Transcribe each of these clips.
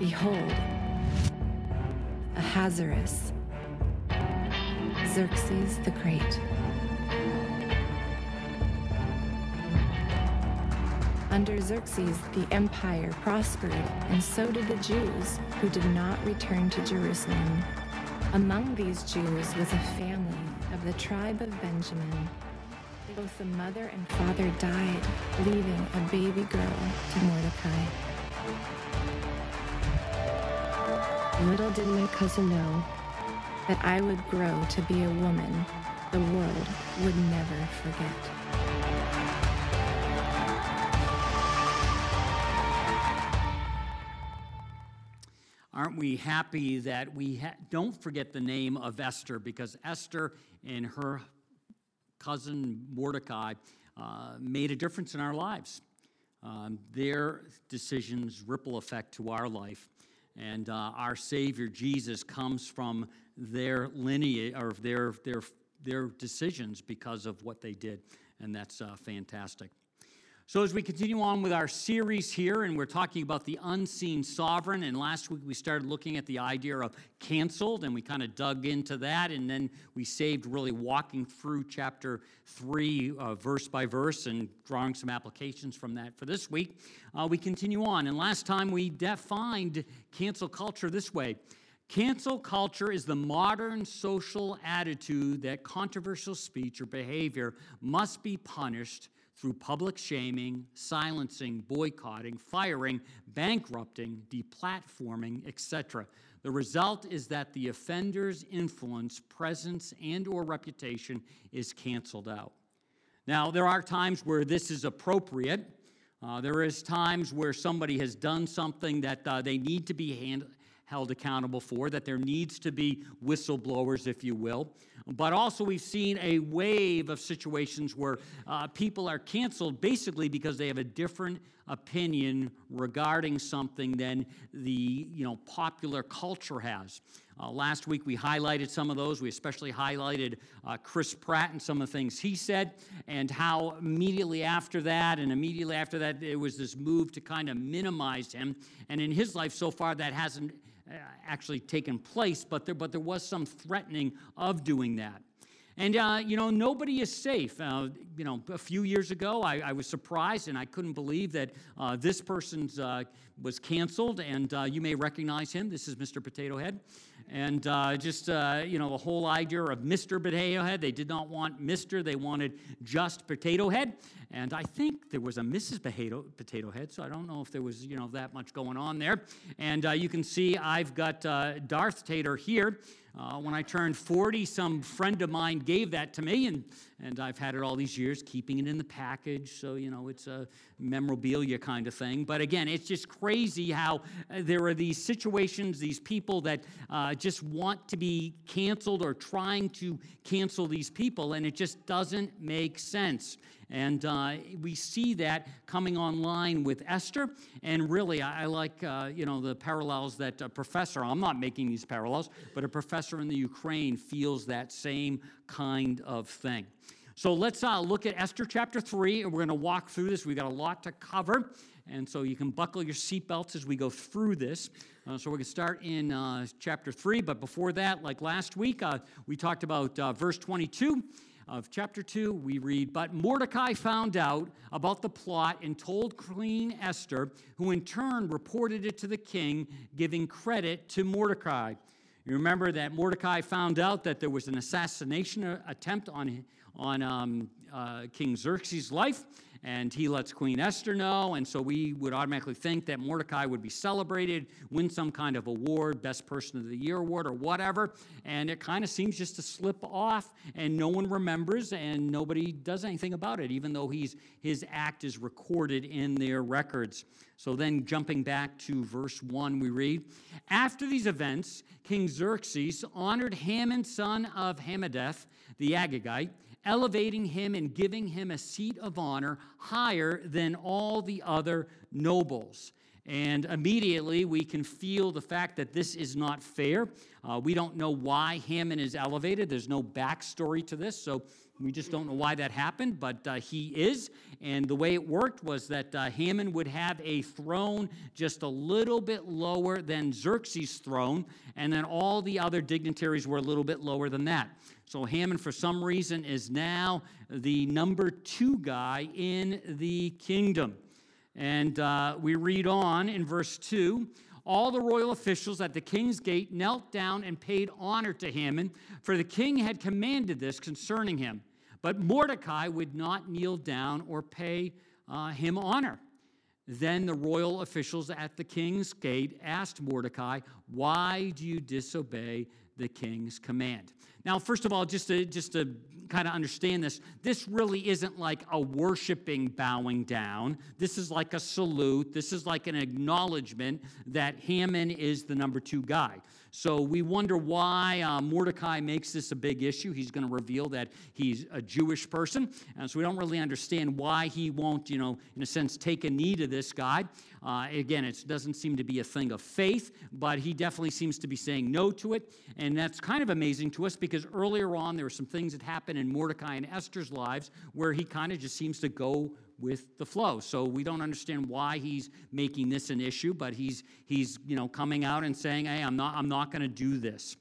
Behold, Ahasuerus, Xerxes the Great. Under Xerxes, the empire prospered, and so did the Jews, who did not return to Jerusalem. Among these Jews was a family of the tribe of Benjamin. Both the mother and father died, leaving a baby girl to Mordecai. Little did my cousin know that I would grow to be a woman the world would never forget. Aren't we happy that we ha- don't forget the name of Esther because Esther and her cousin Mordecai uh, made a difference in our lives? Um, their decisions ripple effect to our life. And uh, our Savior Jesus comes from their lineage or their, their, their decisions because of what they did. And that's uh, fantastic. So, as we continue on with our series here, and we're talking about the unseen sovereign, and last week we started looking at the idea of canceled, and we kind of dug into that, and then we saved really walking through chapter three, uh, verse by verse, and drawing some applications from that for this week. Uh, we continue on, and last time we defined cancel culture this way. Cancel culture is the modern social attitude that controversial speech or behavior must be punished through public shaming, silencing, boycotting, firing, bankrupting, deplatforming, etc. The result is that the offender's influence, presence, and or reputation is canceled out. Now, there are times where this is appropriate. Uh, there is times where somebody has done something that uh, they need to be hand, held accountable for, that there needs to be whistleblowers, if you will. But also, we've seen a wave of situations where uh, people are canceled basically because they have a different opinion regarding something than the you know, popular culture has. Uh, last week we highlighted some of those. We especially highlighted uh, Chris Pratt and some of the things he said, and how immediately after that, and immediately after that, there was this move to kind of minimize him. And in his life so far, that hasn't actually taken place, but there, but there was some threatening of doing that. And, uh, you know, nobody is safe. Uh, you know, a few years ago, I, I, was surprised and I couldn't believe that uh, this person's uh, was canceled. And uh, you may recognize him. This is Mr. Potato Head. And uh, just, you know, the whole idea of Mr. Potato Head. They did not want Mr., they wanted just Potato Head. And I think there was a Mrs. Potato, Potato Head, so I don't know if there was, you know, that much going on there. And you can see I've got Darth Tater here. Uh, when I turned 40, some friend of mine gave that to me, and, and I've had it all these years, keeping it in the package. So, you know, it's a memorabilia kind of thing. But again, it's just crazy how uh, there are these situations, these people that uh, just want to be canceled or trying to cancel these people, and it just doesn't make sense. And uh, we see that coming online with Esther. And really, I, I like, uh, you know, the parallels that a professor, I'm not making these parallels, but a professor in the Ukraine feels that same kind of thing. So let's uh, look at Esther chapter 3, and we're going to walk through this. We've got a lot to cover, and so you can buckle your seatbelts as we go through this. Uh, so we're going to start in uh, chapter 3, but before that, like last week, uh, we talked about uh, verse 22 of chapter 2, we read But Mordecai found out about the plot and told Queen Esther, who in turn reported it to the king, giving credit to Mordecai. You remember that Mordecai found out that there was an assassination attempt on, on um, uh, King Xerxes' life, and he lets Queen Esther know. And so we would automatically think that Mordecai would be celebrated, win some kind of award, Best Person of the Year award, or whatever. And it kind of seems just to slip off, and no one remembers, and nobody does anything about it, even though he's, his act is recorded in their records. So then, jumping back to verse 1, we read After these events, King Xerxes honored Haman, son of Hammedatha, the Agagite elevating him and giving him a seat of honor higher than all the other nobles. And immediately we can feel the fact that this is not fair. Uh, we don't know why Haman is elevated. There's no backstory to this. So We just don't know why that happened, but uh, he is. And the way it worked was that uh, Haman would have a throne just a little bit lower than Xerxes' throne, and then all the other dignitaries were a little bit lower than that. So Haman, for some reason, is now the number two guy in the kingdom. And uh, we read on in verse 2 all the royal officials at the king's gate knelt down and paid honor to Haman, for the king had commanded this concerning him. But Mordecai would not kneel down or pay uh, him honor. Then the royal officials at the king's gate asked Mordecai, Why do you disobey the king's command? Now, first of all, just to, just to kind of understand this, this really isn't like a worshiping bowing down. This is like a salute. This is like an acknowledgement that Haman is the number two guy. So we wonder why uh, Mordecai makes this a big issue. He's going to reveal that he's a Jewish person. And so we don't really understand why he won't, you know, in a sense, take a knee to this guy. Uh, again, it doesn't seem to be a thing of faith, but he definitely seems to be saying no to it. And that's kind of amazing to us because earlier on there were some things that happened in Mordecai and Esther's lives where he kind of just seems to go with the flow. So we don't understand why he's making this an issue, but he's he's you know coming out and saying, "Hey, I'm not I'm not going to do this."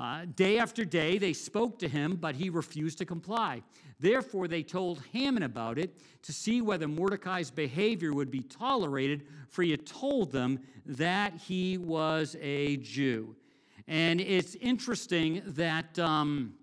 Uh, day after day, they spoke to him, but he refused to comply. Therefore, they told Haman about it to see whether Mordecai's behavior would be tolerated, for he had told them that he was a Jew. And it's interesting that. Um,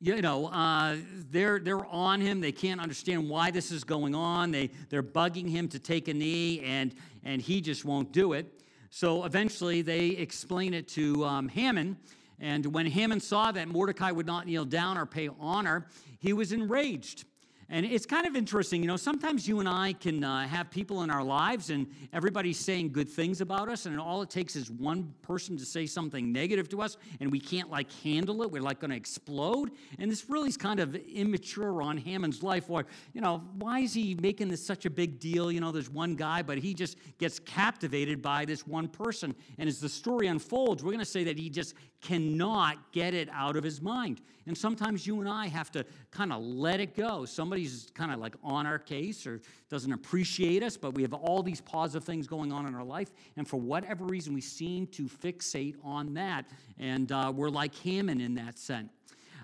you know, uh, they're, they're on him. They can't understand why this is going on. They, they're bugging him to take a knee, and, and he just won't do it. So eventually they explain it to um, Haman. And when Haman saw that Mordecai would not kneel down or pay honor, he was enraged. And it's kind of interesting, you know, sometimes you and I can uh, have people in our lives and everybody's saying good things about us, and all it takes is one person to say something negative to us, and we can't like handle it. We're like going to explode. And this really is kind of immature on Haman's life, where, you know, why is he making this such a big deal? You know, there's one guy, but he just gets captivated by this one person. And as the story unfolds, we're going to say that he just cannot get it out of his mind. And sometimes you and I have to kind of let it go. Somebody's kind of like on our case or doesn't appreciate us, but we have all these positive things going on in our life. And for whatever reason, we seem to fixate on that. And uh, we're like Haman in that sense.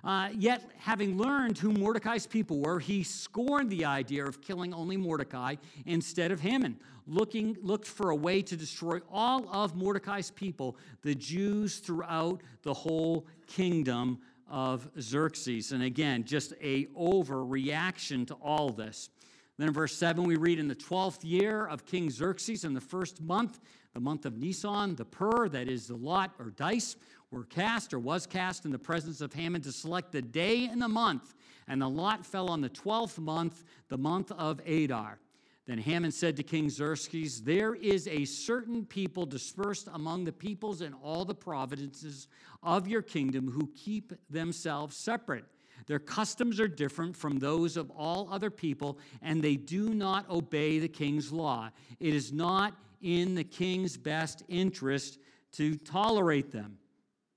Uh, yet, having learned who Mordecai's people were, he scorned the idea of killing only Mordecai instead of Haman, looking, looked for a way to destroy all of Mordecai's people, the Jews throughout the whole kingdom of Xerxes. And again, just a overreaction to all this. Then in verse 7, we read in the 12th year of King Xerxes, in the first month, the month of Nisan, the pur, that is the lot or dice, were cast or was cast in the presence of Haman to select the day and the month. And the lot fell on the 12th month, the month of Adar. Then Haman said to King Xerxes, There is a certain people dispersed among the peoples in all the provinces of your kingdom who keep themselves separate. Their customs are different from those of all other people, and they do not obey the king's law. It is not in the king's best interest to tolerate them.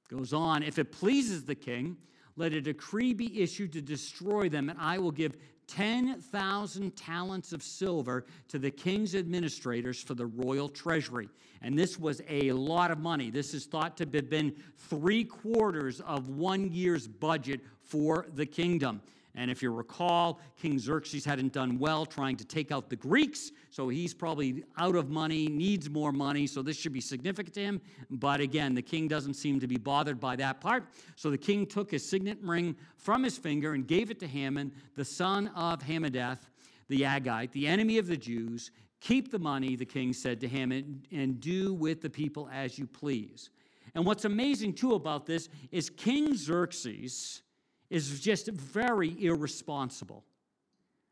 Goes on, if it pleases the king, let a decree be issued to destroy them, and I will give 10,000 talents of silver to the king's administrators for the royal treasury. And this was a lot of money. This is thought to have been three quarters of one year's budget for the kingdom. And if you recall, King Xerxes hadn't done well trying to take out the Greeks, so he's probably out of money, needs more money, so this should be significant to him. But again, the king doesn't seem to be bothered by that part. So the king took his signet ring from his finger and gave it to Haman, the son of Hammedatha, the Agagite, the enemy of the Jews. Keep the money, the king said to Haman, and do with the people as you please. And what's amazing too about this is King Xerxes is just very irresponsible.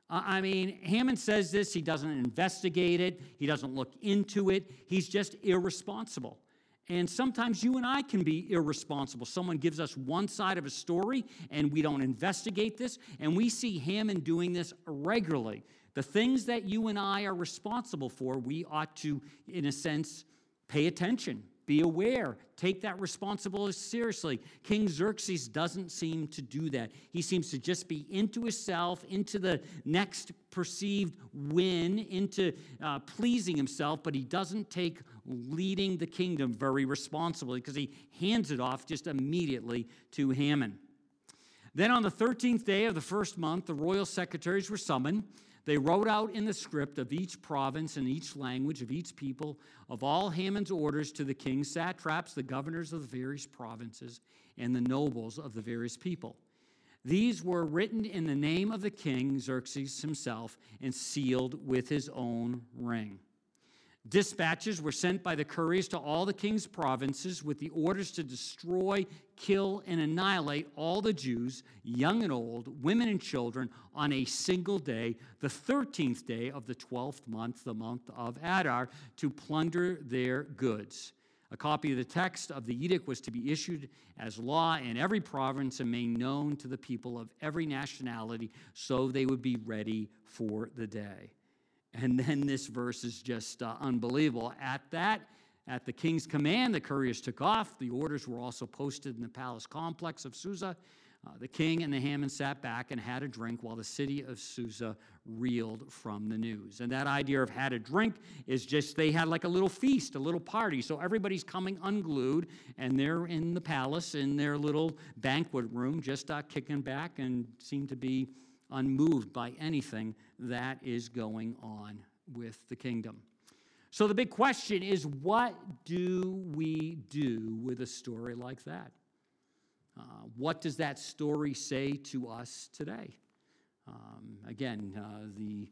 I mean, Haman says this, he doesn't investigate it, he doesn't look into it, he's just irresponsible. And sometimes you and I can be irresponsible. Someone gives us one side of a story and we don't investigate this, and we see Haman doing this regularly. The things that you and I are responsible for, we ought to, in a sense, pay attention be aware, take that responsibility seriously. King Xerxes doesn't seem to do that. He seems to just be into himself, into the next perceived win, into uh, pleasing himself, but he doesn't take leading the kingdom very responsibly because he hands it off just immediately to Haman. Then on the 13th day of the first month, the royal secretaries were summoned. They wrote out in the script of each province and each language of each people of all Haman's orders to the king's satraps, the governors of the various provinces, and the nobles of the various people. These were written in the name of the king, Xerxes himself, and sealed with his own ring. Dispatches were sent by the couriers to all the king's provinces with the orders to destroy, kill, and annihilate all the Jews, young and old, women and children, on a single day, the 13th day of the 12th month, the month of Adar, to plunder their goods. A copy of the text of the edict was to be issued as law in every province and made known to the people of every nationality so they would be ready for the day. And then this verse is just uh, unbelievable. At that, at the king's command, the couriers took off. The orders were also posted in the palace complex of Susa. Uh, the king and the Haman sat back and had a drink while the city of Susa reeled from the news. And that idea of had a drink is just they had like a little feast, a little party. So everybody's coming unglued and they're in the palace in their little banquet room, just uh, kicking back and seem to be unmoved by anything that is going on with the kingdom. So the big question is what do we do with a story like that? Uh, what does that story say to us today? Um, again, uh, the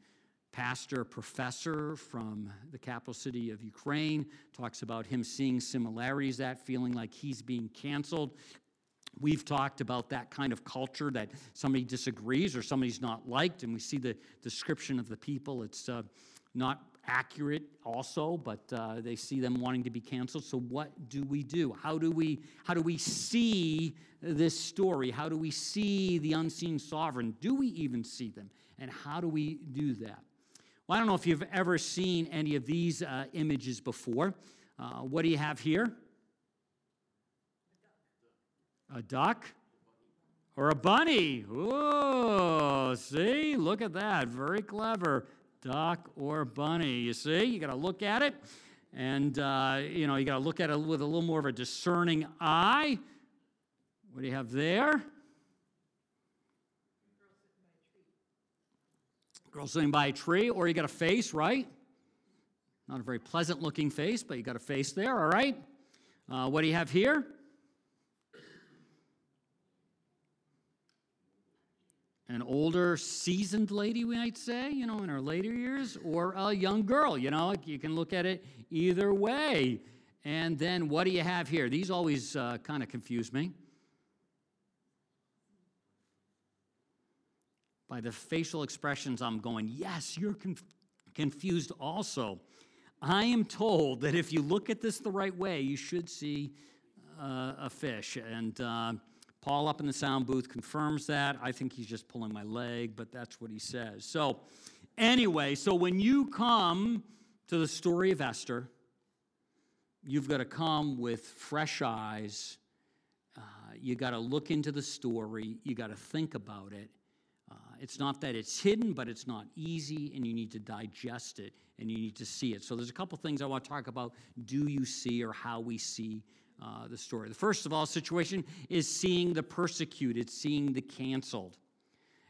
pastor professor from the capital city of Ukraine talks about him seeing similarities, that feeling like he's being canceled. We've talked about that kind of culture that somebody disagrees or somebody's not liked, and we see the description of the people. It's uh, not accurate, also, but uh, they see them wanting to be canceled. So, what do we do? How do we how do we see this story? How do we see the unseen sovereign? Do we even see them? And how do we do that? Well, I don't know if you've ever seen any of these uh, images before. Uh, what do you have here? A duck? Or a bunny? Oh, see? Look at that. Very clever. Duck or bunny. You see? You got to look at it. And, uh, you know, you got to look at it with a little more of a discerning eye. What do you have there? Girl sitting by a tree, or you got a face, right? Not a very pleasant looking face, but you got a face there, all right? Uh, what do you have here? An older, seasoned lady, we might say, you know, in her later years, or a young girl, you know, you can look at it either way. And then what do you have here? These always uh, kind of confuse me. By the facial expressions, I'm going, yes, you're conf- confused also. I am told that if you look at this the right way, you should see uh, a fish. And uh, Paul up in the sound booth confirms that. I think he's just pulling my leg, but that's what he says. So, anyway, so when you come to the story of Esther, you've got to come with fresh eyes. Uh, you got to look into the story. You got to think about it. Uh, it's not that it's hidden, but it's not easy, and you need to digest it and you need to see it. So, there's a couple things I want to talk about. Do you see, or how we see uh, the story. The first of all situation is seeing the persecuted, seeing the canceled.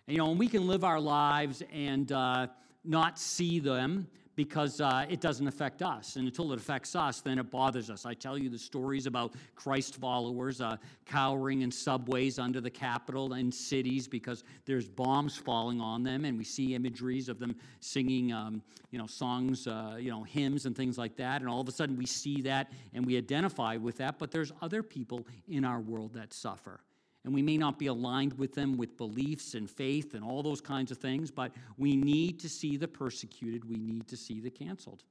And, you know, and we can live our lives and uh, not see them because uh, it doesn't affect us. And until it affects us, then it bothers us. I tell you the stories about Christ followers uh, cowering in subways under the Capitol and cities because there's bombs falling on them, and we see imageries of them singing, um, you know, songs, uh, you know, hymns and things like that. And all of a sudden we see that and we identify with that, but there's other people in our world that suffer and we may not be aligned with them with beliefs and faith and all those kinds of things, but we need to see the persecuted, we need to see the canceled.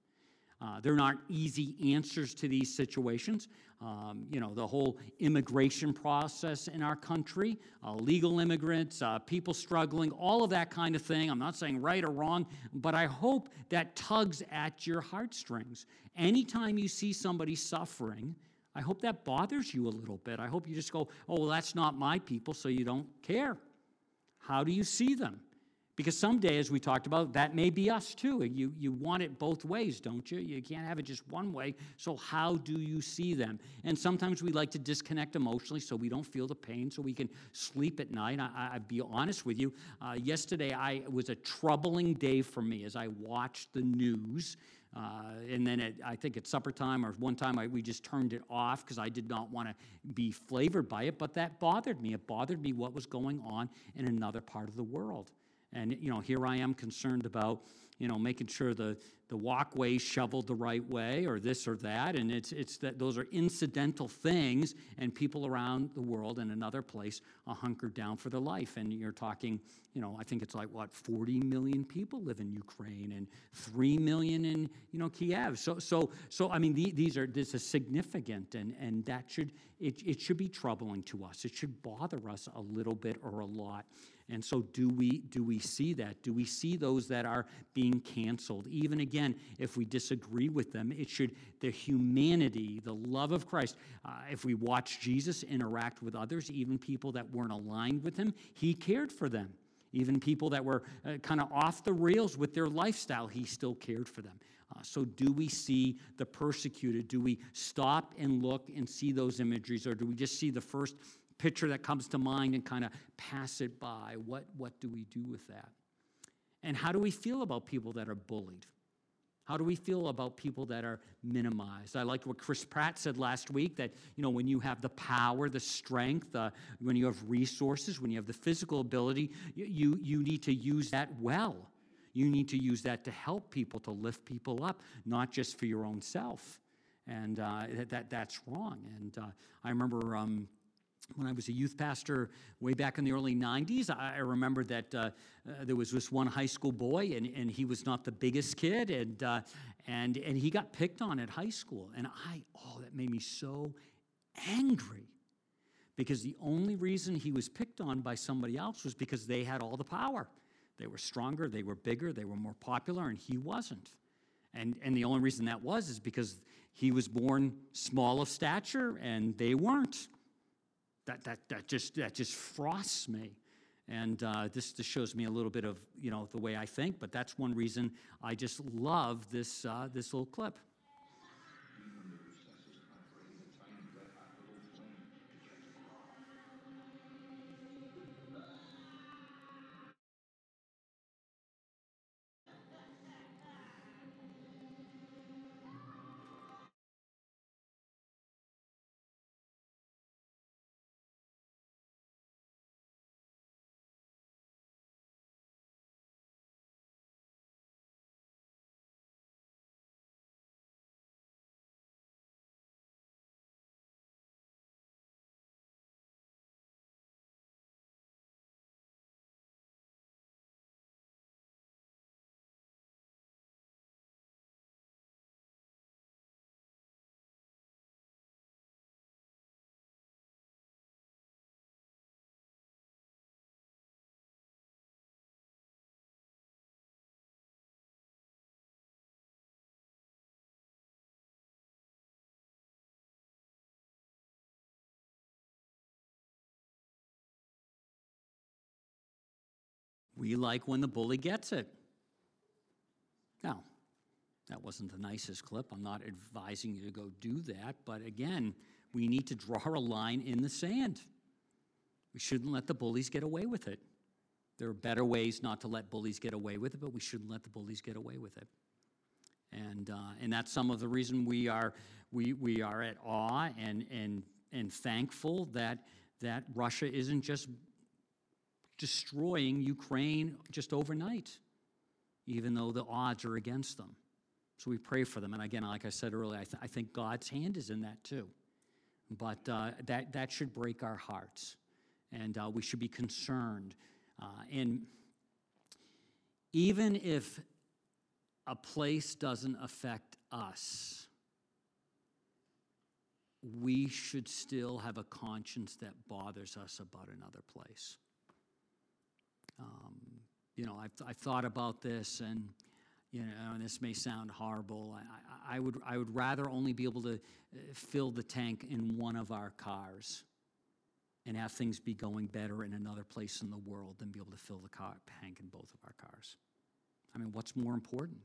Uh, there aren't easy answers to these situations. Um, you know, the whole immigration process in our country, uh, legal immigrants, uh, people struggling, all of that kind of thing. I'm not saying right or wrong, but I hope that tugs at your heartstrings. Anytime you see somebody suffering, I hope that bothers you a little bit. I hope you just go, oh, well, that's not my people, so you don't care. How do you see them? Because someday, as we talked about, that may be us too. You, you want it both ways, don't you? You can't have it just one way. So, how do you see them? And sometimes we like to disconnect emotionally so we don't feel the pain, so we can sleep at night. I, will be honest with you. Uh, yesterday, I, was a troubling day for me as I watched the news. Uh, and then at, I think at supper time or one time I, we just turned it off because I did not want to be flavored by it. But that bothered me. It bothered me what was going on in another part of the world. And, you know, here I am concerned about, you know, making sure the, the walkway shoveled the right way or this or that. And it's, it's that those are incidental things, and people around the world in another place are hunkered down for their life. And you're talking, you know, I think it's like, what, 40 million people live in Ukraine and 3 million in, you know, Kiev. So, so, so I mean, the, these are, this is significant, and, and that should, it, it should be troubling to us. It should bother us a little bit or a lot. And so, do we, do we see that? Do we see those that are being canceled? Even again, if we disagree with them, it should, the humanity, the love of Christ, uh, if we watch Jesus interact with others, even people that weren't aligned with him, he cared for them. Even people that were uh, kind of off the rails with their lifestyle, he still cared for them. Uh, so, do we see the persecuted? Do we stop and look and see those imageries, or do we just see the first picture that comes to mind and kind of pass it by. What, what do we do with that? And how do we feel about people that are bullied? How do we feel about people that are minimized? I like what Chris Pratt said last week that, you know, when you have the power, the strength, uh, when you have resources, when you have the physical ability, you, you need to use that well. You need to use that to help people, to lift people up, not just for your own self. And uh, that, that's wrong. And uh, I remember um, when I was a youth pastor way back in the early 90s, I remember that uh, uh, there was this one high school boy, and, and he was not the biggest kid, and, uh, and, and he got picked on at high school. And I, oh, that made me so angry because the only reason he was picked on by somebody else was because they had all the power. They were stronger, they were bigger, they were more popular, and he wasn't. And, and the only reason that was is because he was born small of stature and they weren't that, that, that, just, that just frosts me. And uh, this, this shows me a little bit of you know the way I think, but that's one reason I just love this, uh, this little clip. We like when the bully gets it. Now, that wasn't the nicest clip. I'm not advising you to go do that. But again, we need to draw a line in the sand. We shouldn't let the bullies get away with it. There are better ways not to let bullies get away with it, but we shouldn't let the bullies get away with it. And, uh, and that's some of the reason we are, we, we are at awe and, and, and thankful that, that Russia isn't just destroying Ukraine just overnight, even though the odds are against them. So we pray for them. And again, like I said earlier, I, th- I think God's hand is in that too. But uh, that, that should break our hearts. And uh, we should be concerned. Uh, and even if a place doesn't affect us, we should still have a conscience that bothers us about another place. Um, you know, I've, I've thought about this, and you know, and this may sound horrible. I, I, I would I would rather only be able to uh, fill the tank in one of our cars, and have things be going better in another place in the world than be able to fill the car tank in both of our cars. I mean, what's more important?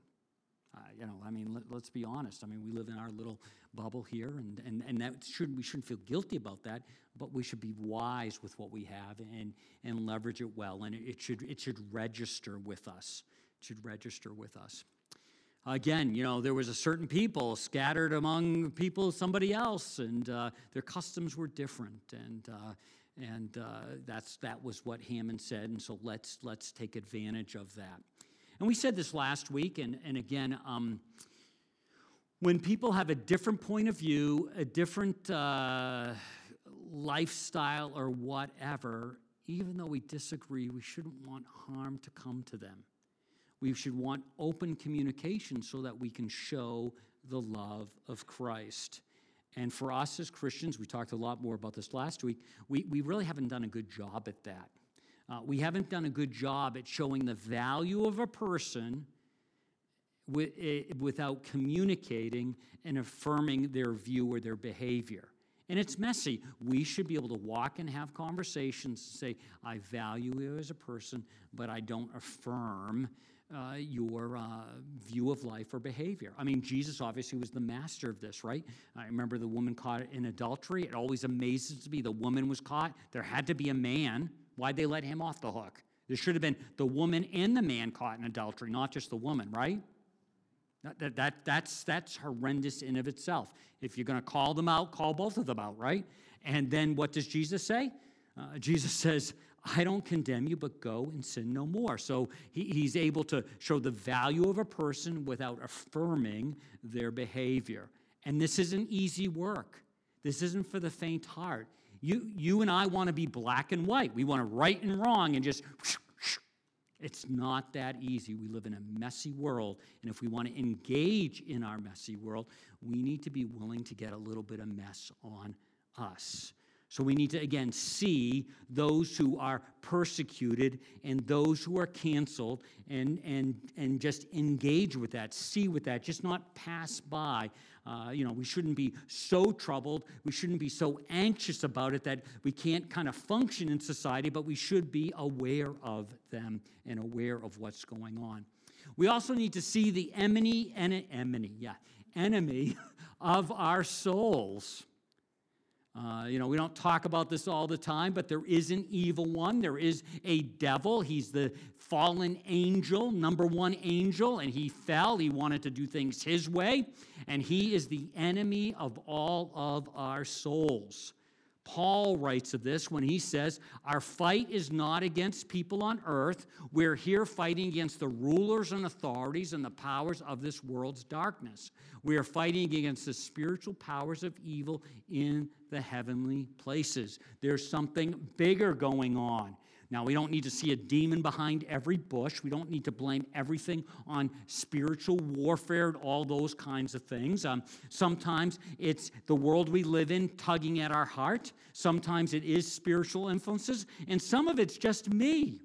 Uh, you know, I mean, let, us be honest. I mean, we live in our little bubble here, and, and, and that should, we shouldn't feel guilty about that, but we should be wise with what we have and, and leverage it well. And it should, it should register with us. It should register with us. Again, you know, there was a certain people scattered among people, somebody else, and uh, their customs were different. And, uh, and uh, that's, that was what Haman said. And so let's, let's take advantage of that. And we said this last week, and, and again, um, when people have a different point of view, a different uh, lifestyle, or whatever, even though we disagree, we shouldn't want harm to come to them. We should want open communication so that we can show the love of Christ. And for us as Christians, we talked a lot more about this last week, we, we really haven't done a good job at that. Uh, we haven't done a good job at showing the value of a person with, uh, without communicating and affirming their view or their behavior. And it's messy. We should be able to walk and have conversations and say, I value you as a person, but I don't affirm uh, your uh, view of life or behavior. I mean, Jesus obviously was the master of this, right? I remember the woman caught in adultery. It always amazes me the woman was caught. There had to be a man Why'd they let him off the hook? There should have been the woman and the man caught in adultery, not just the woman, right? That, that, that's, that's horrendous in of itself. If you're going to call them out, call both of them out, right? And then what does Jesus say? Uh, Jesus says, I don't condemn you, but go and sin no more. So he, he's able to show the value of a person without affirming their behavior. And this isn't easy work. This isn't for the faint heart. You, you and I want to be black and white. We want to right and wrong and just. It's not that easy. We live in a messy world. And if we want to engage in our messy world, we need to be willing to get a little bit of mess on us. So we need to, again, see those who are persecuted and those who are canceled and, and, and just engage with that, see with that, just not pass by. Uh, you know, we shouldn't be so troubled. We shouldn't be so anxious about it that we can't kind of function in society, but we should be aware of them and aware of what's going on. We also need to see the enemy, en- enemy, yeah, enemy of our souls. Uh, you know, we don't talk about this all the time, but there is an evil one. There is a devil. He's the fallen angel, number one angel, and he fell. He wanted to do things his way, and he is the enemy of all of our souls. Paul writes of this when he says, Our fight is not against people on earth. We're here fighting against the rulers and authorities and the powers of this world's darkness. We are fighting against the spiritual powers of evil in the heavenly places. There's something bigger going on. Now, we don't need to see a demon behind every bush. We don't need to blame everything on spiritual warfare, and all those kinds of things. Um, sometimes it's the world we live in tugging at our heart. Sometimes it is spiritual influences. And some of it's just me.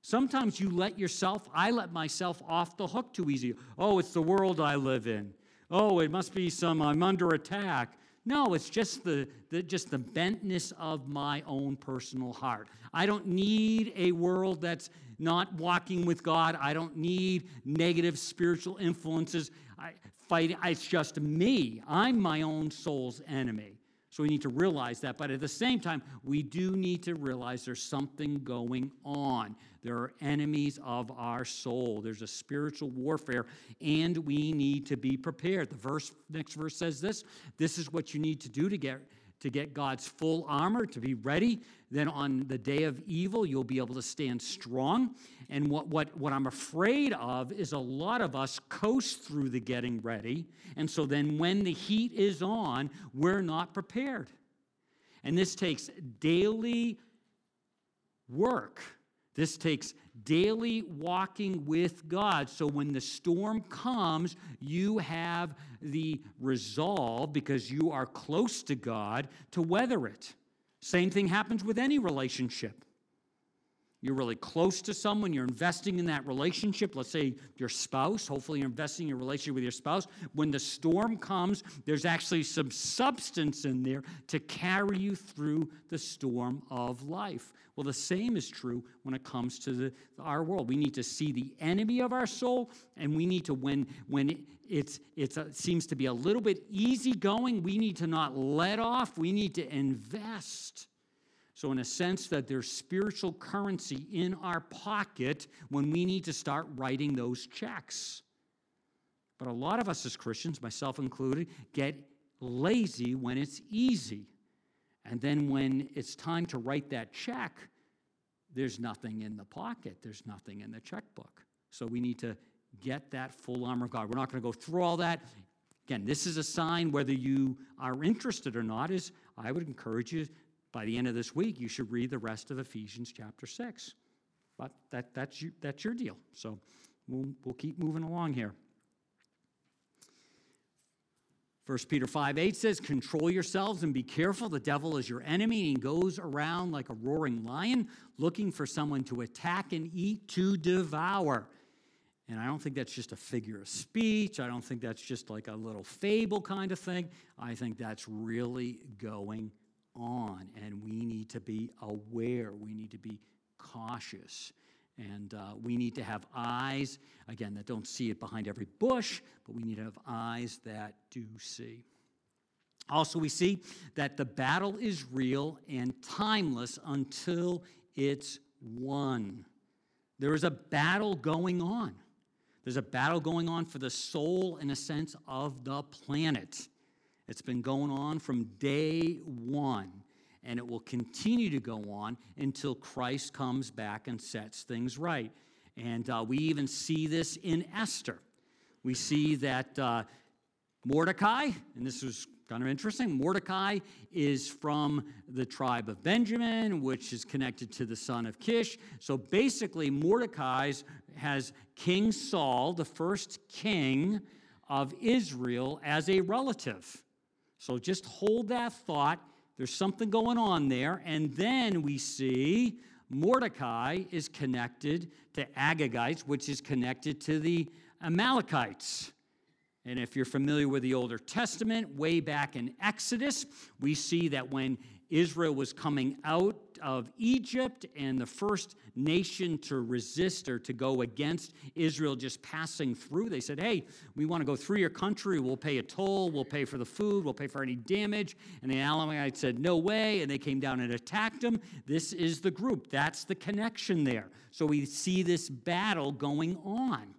Sometimes you let yourself, I let myself off the hook too easy. Oh, it's the world I live in. Oh, it must be some, I'm under attack. No, it's just the, the, just the bentness of my own personal heart. I don't need a world that's not walking with God. I don't need negative spiritual influences. I fight. It's just me. I'm my own soul's enemy. So we need to realize that. But at the same time, we do need to realize there's something going on. There are enemies of our soul. There's a spiritual warfare, and we need to be prepared. The verse, next verse says this this is what you need to do to get to get God's full armor, to be ready. Then on the day of evil, you'll be able to stand strong. And what, what, what I'm afraid of is a lot of us coast through the getting ready. And so then when the heat is on, we're not prepared. And this takes daily work This takes daily walking with God. So when the storm comes, you have the resolve, because you are close to God, to weather it. Same thing happens with any relationship. You're really close to someone, you're investing in that relationship. Let's say your spouse, hopefully, you're investing in your relationship with your spouse. When the storm comes, there's actually some substance in there to carry you through the storm of life. Well, the same is true when it comes to the, our world. We need to see the enemy of our soul, and we need to, when, when it, it's, it's a, seems to be a little bit easy going, we need to not let off, we need to invest so, in a sense, that there's spiritual currency in our pocket when we need to start writing those checks. But a lot of us as Christians, myself included, get lazy when it's easy. And then when it's time to write that check, there's nothing in the pocket, there's nothing in the checkbook. So we need to get that full armor of God. We're not going to go through all that. Again, this is a sign whether you are interested or not is I would encourage you by the end of this week, you should read the rest of Ephesians chapter 6. But that, that's, you, that's your deal. So we'll, we'll keep moving along here. 1 Peter 5 8 says, Control yourselves and be careful. The devil is your enemy, and goes around like a roaring lion, looking for someone to attack and eat to devour. And I don't think that's just a figure of speech. I don't think that's just like a little fable kind of thing. I think that's really going on, and we need to be aware. We need to be cautious. And uh, we need to have eyes, again, that don't see it behind every bush, but we need to have eyes that do see. Also, we see that the battle is real and timeless until it's won. There is a battle going on. There's a battle going on for the soul, in a sense, of the planet. It's been going on from day one, and it will continue to go on until Christ comes back and sets things right. And uh, we even see this in Esther. We see that uh, Mordecai, and this was kind of interesting. Mordecai is from the tribe of Benjamin, which is connected to the son of Kish. So basically, Mordecai has King Saul, the first king of Israel, as a relative. So just hold that thought. There's something going on there. And then we see Mordecai is connected to Agagites, which is connected to the Amalekites. And if you're familiar with the Older Testament, way back in Exodus, we see that when Israel was coming out of Egypt and the first nation to resist or to go against Israel just passing through. They said, Hey, we want to go through your country. We'll pay a toll. We'll pay for the food. We'll pay for any damage. And the Amalekites said, No way. And they came down and attacked them. This is the group. That's the connection there. So we see this battle going on.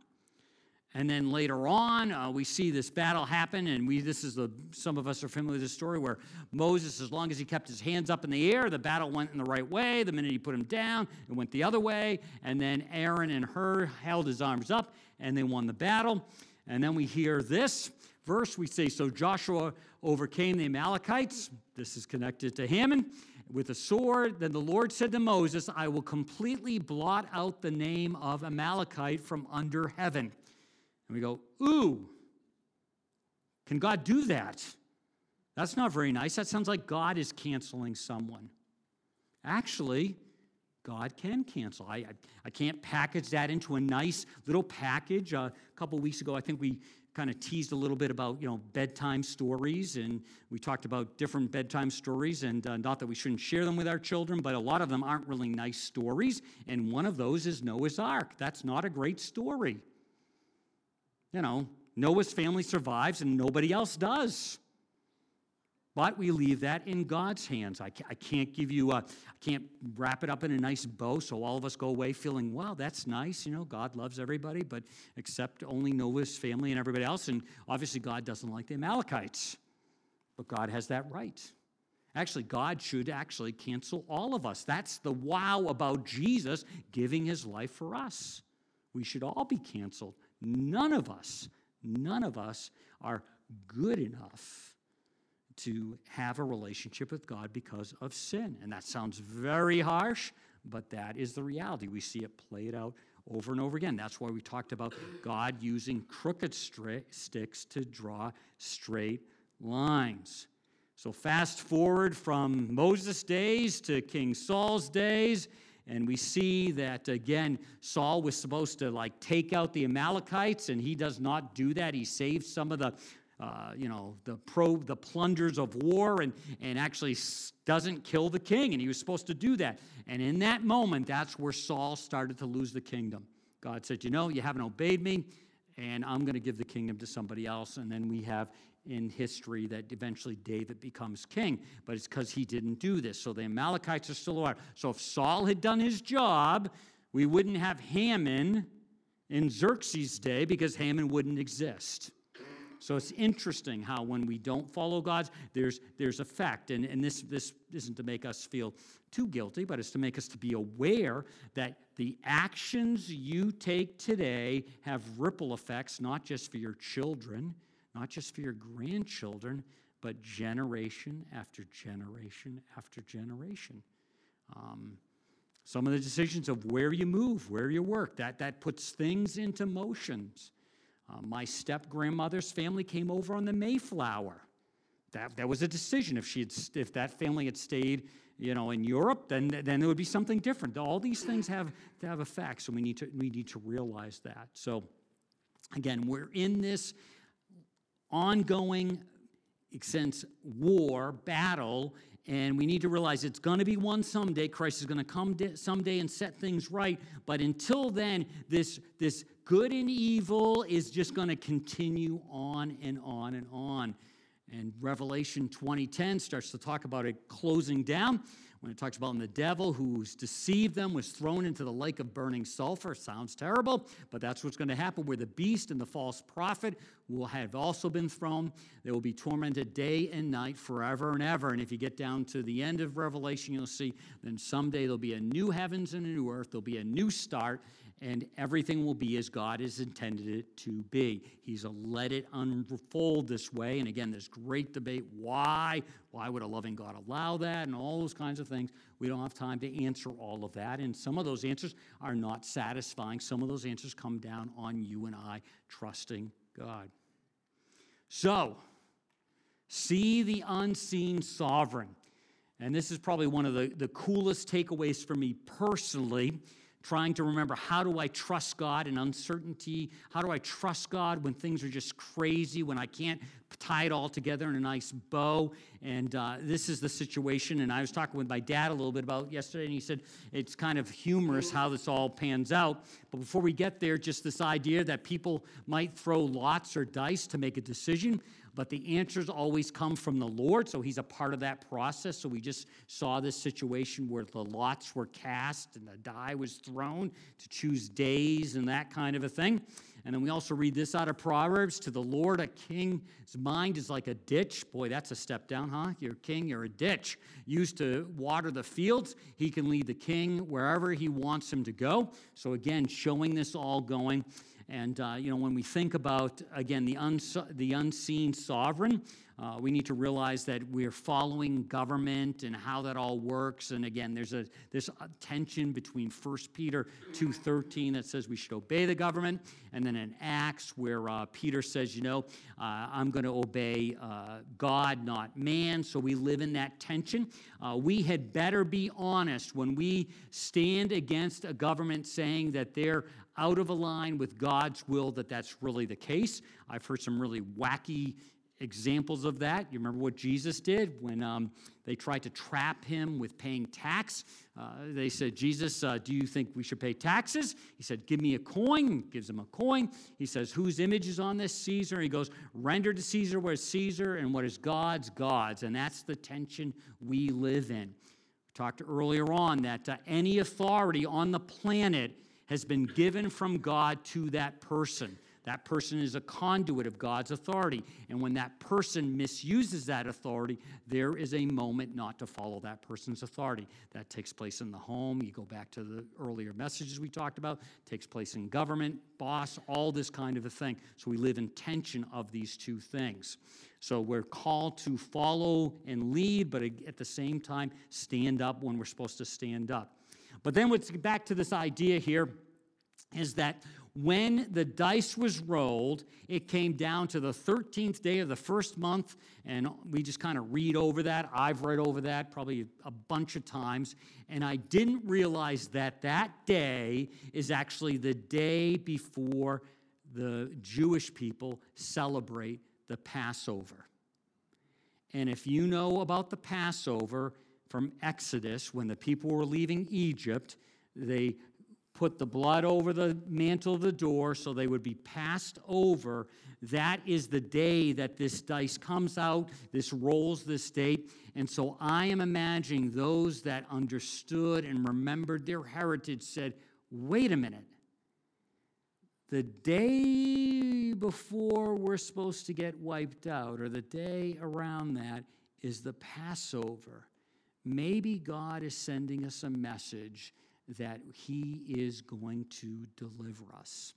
And then later on, uh, we see this battle happen, and we this is the some of us are familiar with this story where Moses, as long as he kept his hands up in the air, the battle went in the right way. The minute he put them down, it went the other way. And then Aaron and Hur held his arms up, and they won the battle. And then we hear this verse. We say, "So Joshua overcame the Amalekites." This is connected to Haman with a sword. Then the Lord said to Moses, "I will completely blot out the name of Amalekite from under heaven." And we go, ooh, can God do that? That's not very nice. That sounds like God is canceling someone. Actually, God can cancel. I, I, I can't package that into a nice little package. Uh, a couple weeks ago, I think we kind of teased a little bit about you know bedtime stories and we talked about different bedtime stories and uh, not that we shouldn't share them with our children but a lot of them aren't really nice stories and one of those is noah's ark that's not a great story you know, Noah's family survives and nobody else does. But we leave that in God's hands. I can't give you a, I can't wrap it up in a nice bow so all of us go away feeling, wow, that's nice. You know, God loves everybody, but except only Noah's family and everybody else. And obviously, God doesn't like the Amalekites. But God has that right. Actually, God should actually cancel all of us. That's the wow about Jesus giving his life for us. We should all be canceled. None of us, none of us are good enough to have a relationship with God because of sin. And that sounds very harsh, but that is the reality. We see it played out over and over again. That's why we talked about God using crooked sticks to draw straight lines. So, fast forward from Moses' days to King Saul's days, and we see that again, Saul was supposed to like take out the Amalekites, and he does not do that. He saves some of the uh, you know, the pro, the plunders of war, and, and actually doesn't kill the king. And he was supposed to do that. And in that moment, that's where Saul started to lose the kingdom. God said, You know, you haven't obeyed me, and I'm going to give the kingdom to somebody else. And then we have in history that eventually David becomes king, but it's because he didn't do this. So the Amalekites are still around. So if Saul had done his job, we wouldn't have Haman in Xerxes' day because Haman wouldn't exist. So it's interesting how when we don't follow God's, there's there's effect. And, and this this isn't to make us feel too guilty, but it's to make us to be aware that the actions you take today have ripple effects, not just for your children, not just for your grandchildren, but generation after generation after generation. Um, some of the decisions of where you move, where you work, that, that puts things into motions. Uh, my step grandmother's family came over on the Mayflower. That, that was a decision. If, she had, if that family had stayed you know, in Europe, then, then there would be something different. All these things have, have effects, and we need, to, we need to realize that. So, again, we're in this ongoing sense war, battle, and we need to realize it's going to be one someday. Christ is going to come someday and set things right. But until then, this, this good and evil is just going to continue on and on and on. And Revelation 2010 starts to talk about it closing down when it talks about the devil who's deceived them was thrown into the lake of burning sulfur. Sounds terrible, but that's what's going to happen where the beast and the false prophet will have also been thrown. They will be tormented day and night forever and ever. And if you get down to the end of Revelation, you'll see then someday there'll be a new heavens and a new earth, there'll be a new start, and everything will be as God has intended it to be. He's a let it unfold this way. And again, there's great debate why. Why would a loving God allow that? And all those kinds of things. We don't have time to answer all of that. And some of those answers are not satisfying. Some of those answers come down on you and I trusting God. So, see the unseen sovereign. And this is probably one of the, the coolest takeaways for me personally trying to remember how do I trust God in uncertainty? How do I trust God when things are just crazy, when I can't tie it all together in a nice bow? And uh, this is the situation. And I was talking with my dad a little bit about yesterday, and he said it's kind of humorous how this all pans out. But before we get there, just this idea that people might throw lots or dice to make a decision but the answers always come from the Lord, so He's a part of that process. So we just saw this situation where the lots were cast and the die was thrown to choose days and that kind of a thing. And then we also read this out of Proverbs To the Lord, a king's mind is like a ditch. Boy, that's a step down, huh? You're a king, you're a ditch. Used to water the fields. He can lead the king wherever he wants him to go. So, again, showing this all going. And, uh, you know, when we think about, again, the, uns- the unseen sovereign, uh, we need to realize that we're following government and how that all works. And again, there's a this tension between 1 Peter 2.13 that says we should obey the government, and then in Acts where uh, Peter says, you know, uh, I'm going to obey uh, God, not man. So we live in that tension. Uh, we had better be honest when we stand against a government saying that they're out of line with God's will, that that's really the case. I've heard some really wacky examples of that. You remember what Jesus did when um, they tried to trap him with paying tax? Uh, they said, Jesus, uh, do you think we should pay taxes? He said, Give me a coin. Gives him a coin. He says, Whose image is on this? Caesar. He goes, Render to Caesar what is Caesar and what is God's, God's. And that's the tension we live in. We talked earlier on that uh, any authority on the planet has been given from God to that person. That person is a conduit of God's authority. And when that person misuses that authority, there is a moment not to follow that person's authority. That takes place in the home. You go back to the earlier messages we talked about, it takes place in government, boss, all this kind of a thing. So we live in tension of these two things. So we're called to follow and lead, but at the same time, stand up when we're supposed to stand up. But then let's get back to this idea here is that when the dice was rolled, it came down to the 13th day of the first month, and we just kind of read over that. I've read over that probably a bunch of times, and I didn't realize that that day is actually the day before the Jewish people celebrate the Passover. And if you know about the Passover from Exodus, when the people were leaving Egypt, they put the blood over the mantle of the door so they would be passed over. That is the day that this dice comes out, this rolls this date. And so I am imagining those that understood and remembered their heritage said, wait a minute. The day before we're supposed to get wiped out, or the day around that, is the Passover. Maybe God is sending us a message that he is going to deliver us.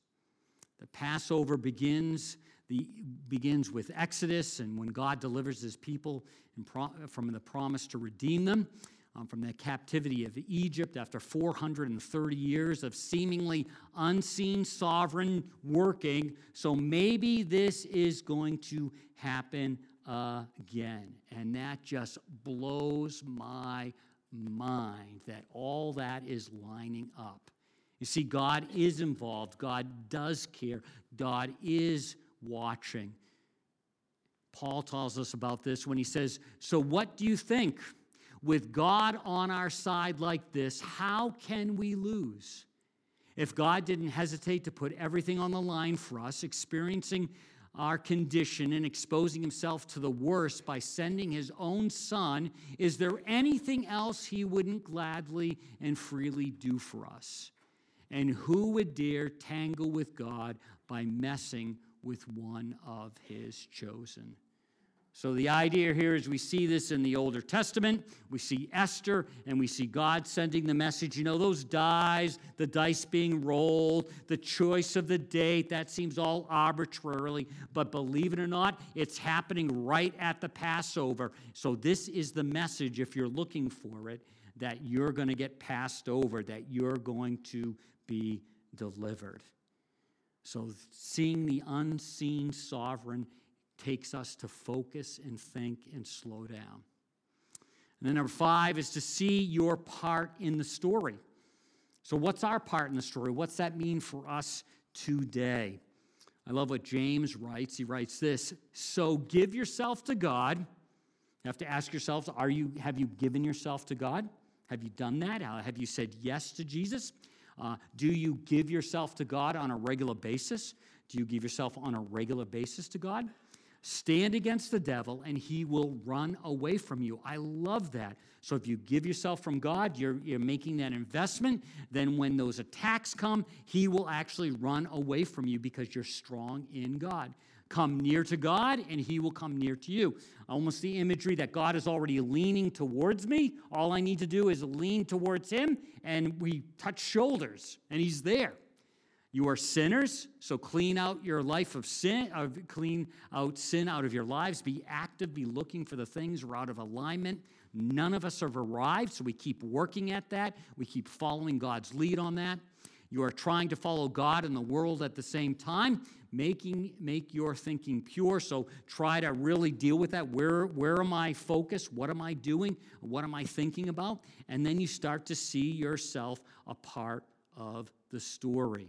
The Passover begins, the, begins with Exodus and when God delivers his people pro, from the promise to redeem them um, from the captivity of Egypt after 430 years of seemingly unseen sovereign working. So maybe this is going to happen again. And that just blows my mind that all that is lining up. You see, God is involved, God does care, God is watching. Paul tells us about this when he says, So what do you think? With God on our side like this, how can we lose? If God didn't hesitate to put everything on the line for us, experiencing our condition and exposing himself to the worst by sending his own son, is there anything else he wouldn't gladly and freely do for us? And who would dare tangle with God by messing with one of his chosen? So, the idea here is we see this in the Older Testament. We see Esther and we see God sending the message. You know, those dies, the dice being rolled, the choice of the date, that seems all arbitrarily. But believe it or not, it's happening right at the Passover. So, this is the message, if you're looking for it, that you're going to get passed over, that you're going to be delivered. So, seeing the unseen sovereign takes us to focus and think and slow down. And then number five is to see your part in the story. So, what's our part in the story? What's that mean for us today? I love what James writes. He writes this So give yourself to God. You have to ask yourselves, are you, have you given yourself to God? Have you done that? Uh, have you said yes to Jesus? Uh, do you give yourself to God on a regular basis? Do you give yourself on a regular basis to God? Stand against the devil, and he will run away from you. I love that. So, if you give yourself from God, you're, you're making that investment. Then, when those attacks come, he will actually run away from you because you're strong in God. Come near to God, and he will come near to you. Almost the imagery that God is already leaning towards me. All I need to do is lean towards him, and we touch shoulders, and he's there. You are sinners, so clean out your life of sin, clean out sin out of your lives. Be active, be looking for the things we're out of alignment. None of us have arrived, so we keep working at that. We keep following God's lead on that. You are trying to follow God and the world at the same time, making make your thinking pure. So try to really deal with that. Where where am I focused? What am I doing? What am I thinking about? And then you start to see yourself a part of the story.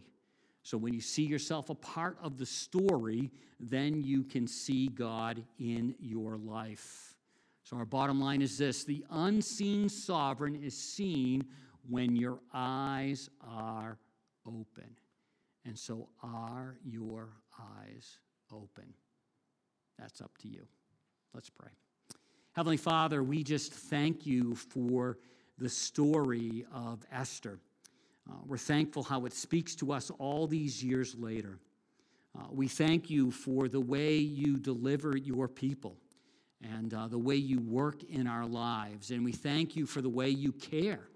So when you see yourself a part of the story, then you can see God in your life. So our bottom line is this the unseen sovereign is seen when your eyes are open. And so are your eyes open? That's up to you. Let's pray. Heavenly Father, we just thank you for the story of Esther. Uh, we're thankful how it speaks to us all these years later. Uh, we thank you for the way you deliver your people and uh, the way you work in our lives. And we thank you for the way you care.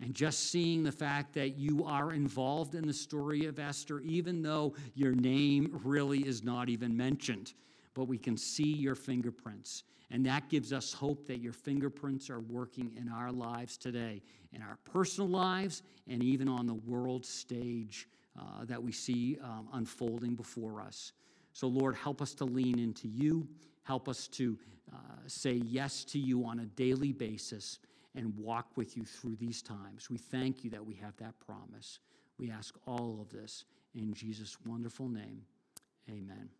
And just seeing the fact that you are involved in the story of Esther, even though your name really is not even mentioned. But we can see your fingerprints. And that gives us hope that your fingerprints are working in our lives today, in our personal lives, and even on the world stage uh, that we see um, unfolding before us. So, Lord, help us to lean into you. Help us to uh, say yes to you on a daily basis and walk with you through these times. We thank you that we have that promise. We ask all of this in Jesus' wonderful name. Amen.